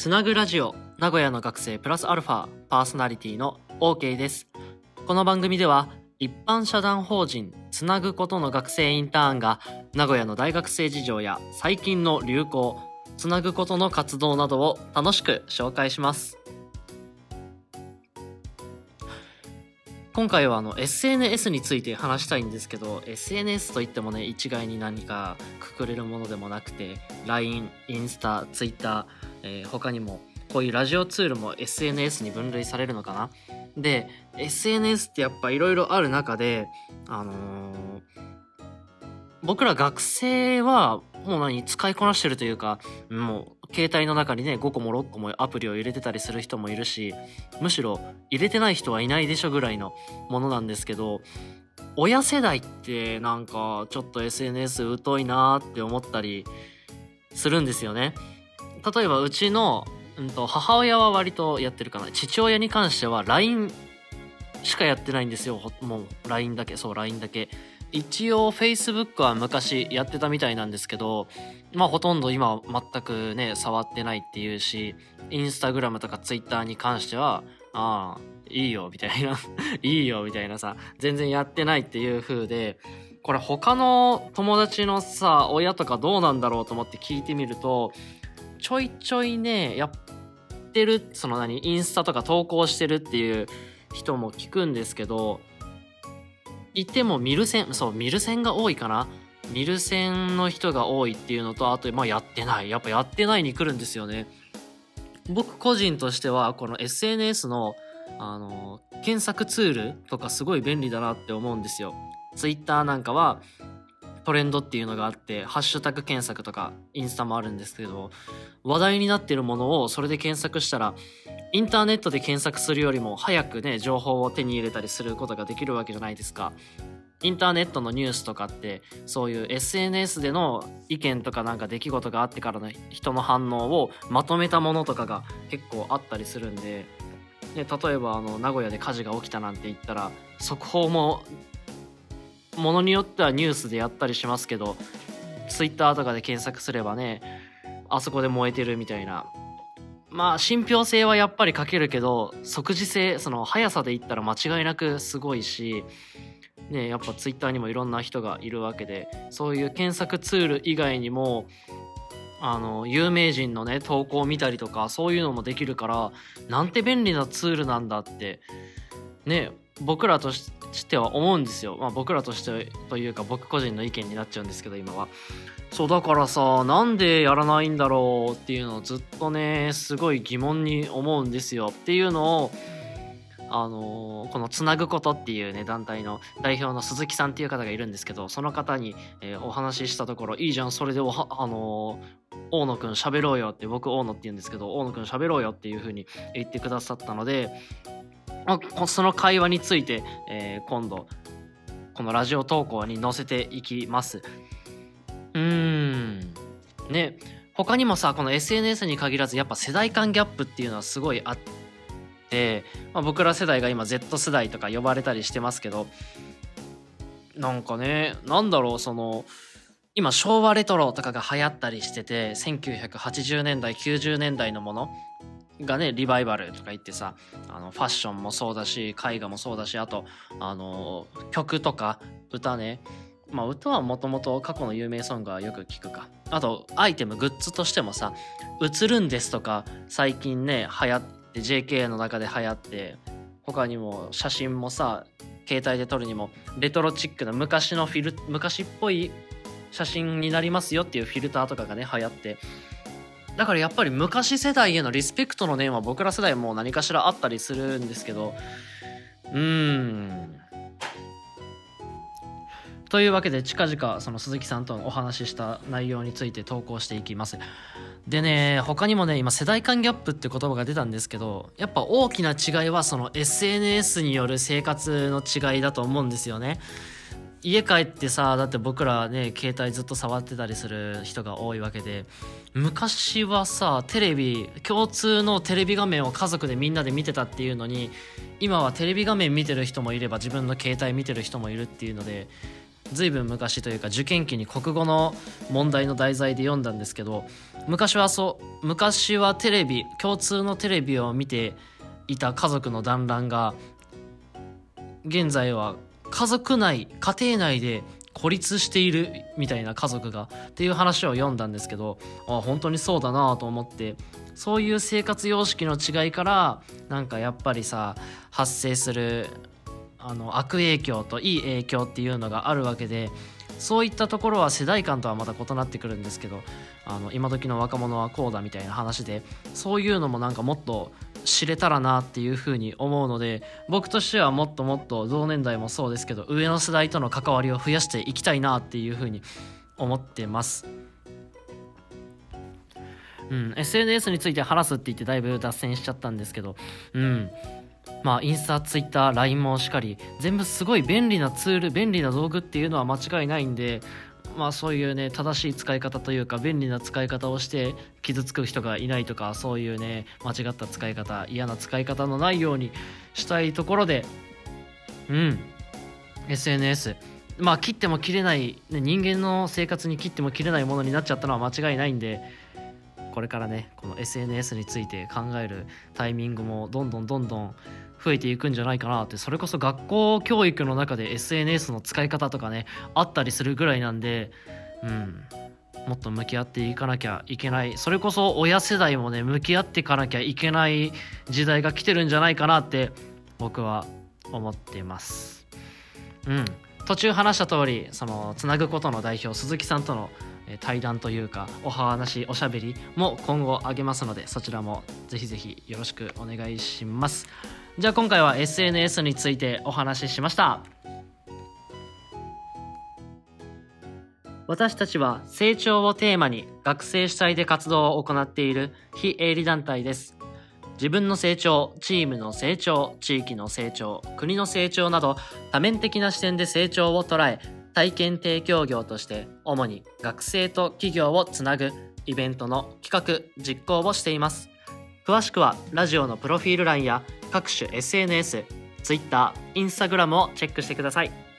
つなぐラジオ名古屋の学生プラスアルファパーソナリティの OK です。この番組では一般社団法人つなぐことの学生インターンが名古屋の大学生事情や最近の流行つなぐことの活動などを楽しく紹介します。今回はあの SNS について話したいんですけど SNS といってもね一概に何かくくれるものでもなくて LINE、インスタ、Twitter、えー、他にもこういうラジオツールも SNS に分類されるのかな？で SNS ってやっぱいろいろある中であのー、僕ら学生はもう何使いこなしてるというかもう携帯の中にね5個も6個もアプリを入れてたりする人もいるしむしろ入れてない人はいないでしょぐらいのものなんですけど親世代ってなんかちょっと SNS 疎いなーって思ったりするんですよね。例えばうちの、うんと、母親は割とやってるかな。父親に関しては LINE しかやってないんですよ。もう LINE だけ。そう LINE だけ。一応 Facebook は昔やってたみたいなんですけどまあほとんど今全くね触ってないっていうしインスタグラムとかツイッターに関してはああいいよみたいな。いいよみたいなさ。全然やってないっていう風でこれ他の友達のさ親とかどうなんだろうと思って聞いてみるとちょいちょいねやってるその何インスタとか投稿してるっていう人も聞くんですけどいてもミルセンそうミルセンが多いかな。ミルセンの人が多いっていうのとあとまあやってない。やっぱやってないに来るんですよね。僕個人としてはこの SNS のあの検索ツールとかすごい便利だなって思うんですよ。Twitter なんかはトレンドっていうのがあってハッシュタグ検索とかインスタもあるんですけど話題になってるものをそれで検索したらインターネットで検索するよりも早くね情報を手に入れたりすることができるわけじゃないですか。インターネットのニュースとかってそういう SNS での意見とかなんか出来事があってからの人の反応をまとめたものとかが結構あったりするんで、ね、例えばあの名古屋で火事が起きたなんて言ったら速報もものによってはニュースでやったりしますけど Twitter とかで検索すればねあそこで燃えてるみたいな。まあ信憑性はやっぱり欠けるけど即時性その速さで言ったら間違いなくすごいしねやっぱ Twitter にもいろんな人がいるわけでそういう検索ツール以外にもあの有名人のね投稿を見たりとかそういうのもできるからなんて便利なツールなんだってね僕らとしては思うんですよ。まあ、僕らとしてというか僕個人の意見になっちゃうんですけど今は。そうだからさなんでやらないんだろうっていうのをずっとねすごい疑問に思うんですよっていうのをあのー、このつなぐことっていうね団体の代表の鈴木さんっていう方がいるんですけどその方に、えー、お話ししたところいいじゃんそれでおはあのー、大野くん喋ろうよって僕大野って言うんですけど大野くん喋ろうよっていう風に言ってくださったのでその会話について、えー、今度このラジオ投稿に載せていきます。うーん。ね。他にもさこの SNS に限らずやっぱ世代間ギャップっていうのはすごいあって、まあ、僕ら世代が今 Z 世代とか呼ばれたりしてますけどなんかねなんだろうその今昭和レトロとかが流行ったりしてて1980年代90年代のものがねリバイバルとか言ってさあのファッションもそうだし絵画もそうだしあとあの曲とか歌ね。まあ歌はもともと過去の有名ソングはよく聞くか。あとアイテムグッズとしてもさ「映るんです」とか最近ね流行って JK の中で流行って他にも写真もさ携帯で撮るにもレトロチックな昔のフィル昔っぽい写真になりますよっていうフィルターとかがね流行ってだからやっぱり昔世代へのリスペクトの念は僕ら世代も何かしらあったりするんですけど。うん。というわけで近々その鈴木さんとお話しした内容について投稿していきます。でね他にもね今世代間ギャップって言葉が出たんですけどやっぱ大きな違いはその SNS による生活の違いだと思うんですよね。家帰ってさだって僕らね携帯ずっと触ってたりする人が多いわけで昔はさテレビ共通のテレビ画面を家族でみんなで見てたっていうのに今はテレビ画面見てる人もいれば自分の携帯見てる人もいるっていうので随分昔というか受験期に国語の問題の題材で読んだんですけど昔はそう昔はテレビ共通のテレビを見ていた家族の団らんが現在は家族内家庭内で孤立しているみたいな家族がっていう話を読んだんですけどあ本当にそうだなと思ってそういう生活様式の違いからなんかやっぱりさ発生するあの悪影響といい影響っていうのがあるわけでそういったところは世代間とはまた異なってくるんですけどあの今時の若者はこうだみたいな話でそういうのもなんかもっと知れたらなっていうふうに思うので僕としてはもっともっと同年代もそうですけど上の世代との関わりを増やしていきたいなっていうふうに思ってます。うん、SNS について話すって言ってだいぶ脱線しちゃったんですけど、うん、まあインスタ、ツイッター、LINE もしっかり全部すごい便利なツール便利な道具っていうのは間違いないんでまあそういうね正しい使い方というか便利な使い方をして傷つく人がいないとかそういうね間違った使い方嫌な使い方のないようにしたいところでうん。SNS まあ切っても切れない、ね、人間の生活に切っても切れないものになっちゃったのは間違いないんでこれからねこの SNS について考えるタイミングもどんどんどんどん増えていくんじゃないかなってそれこそ学校教育の中で SNS の使い方とかねあったりするぐらいなんでうんもっと向き合っていかなきゃいけない。それこそ親世代もね向き合っていかなきゃいけない時代が来てるんじゃないかなって僕は思っています。うん。途中話した通りそのつなぐことの代表鈴木さんとの対談というかお話おしゃべりも今後あげますのでそちらもぜひぜひよろしくお願いします。じゃあ今回は SNS についてお話ししました。私たちは成長をテーマに学生主体で活動を行っている非営利団体です。自分の成長、チームの成長、地域の成長、国の成長など多面的な視点で成長を捉え体験提供業として主に学生と企業をつなぐイベントの企画実行をしています。詳しくはラジオのプロフィール欄や各種 SNS、Twitter、Instagram をチェックしてください。